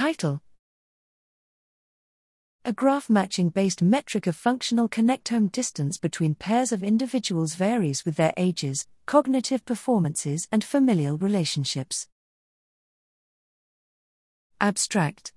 Title A graph matching based metric of functional connectome distance between pairs of individuals varies with their ages, cognitive performances, and familial relationships. Abstract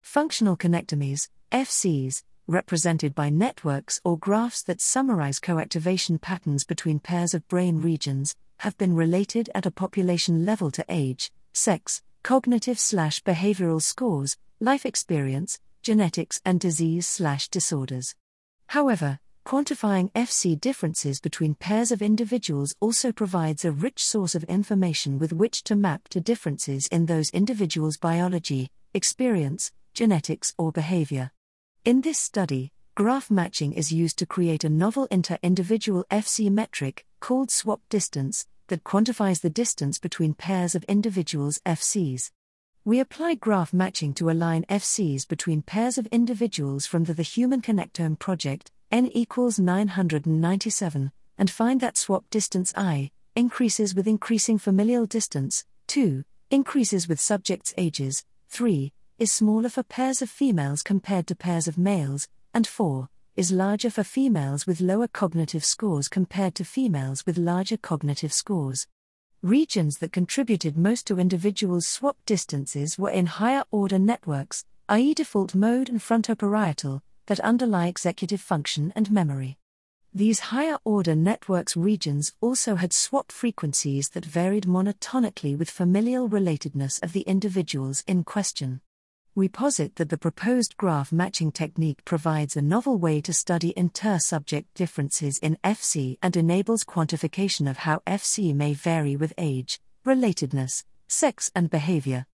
Functional connectomes, FCs, represented by networks or graphs that summarize coactivation patterns between pairs of brain regions, have been related at a population level to age, sex, cognitive slash behavioral scores, life experience, genetics, and disease slash disorders. However, quantifying FC differences between pairs of individuals also provides a rich source of information with which to map to differences in those individuals' biology, experience, genetics, or behavior. In this study, graph matching is used to create a novel inter individual FC metric, called swap distance, that quantifies the distance between pairs of individuals' FCs. We apply graph matching to align FCs between pairs of individuals from the, the Human Connectome Project, n equals 997, and find that swap distance i increases with increasing familial distance, 2 increases with subjects' ages, 3 is smaller for pairs of females compared to pairs of males, and 4 is larger for females with lower cognitive scores compared to females with larger cognitive scores. Regions that contributed most to individuals' swap distances were in higher order networks, i.e., default mode and frontoparietal, that underlie executive function and memory. These higher order networks regions also had swap frequencies that varied monotonically with familial relatedness of the individuals in question we posit that the proposed graph matching technique provides a novel way to study inter subject differences in FC and enables quantification of how FC may vary with age, relatedness, sex, and behavior.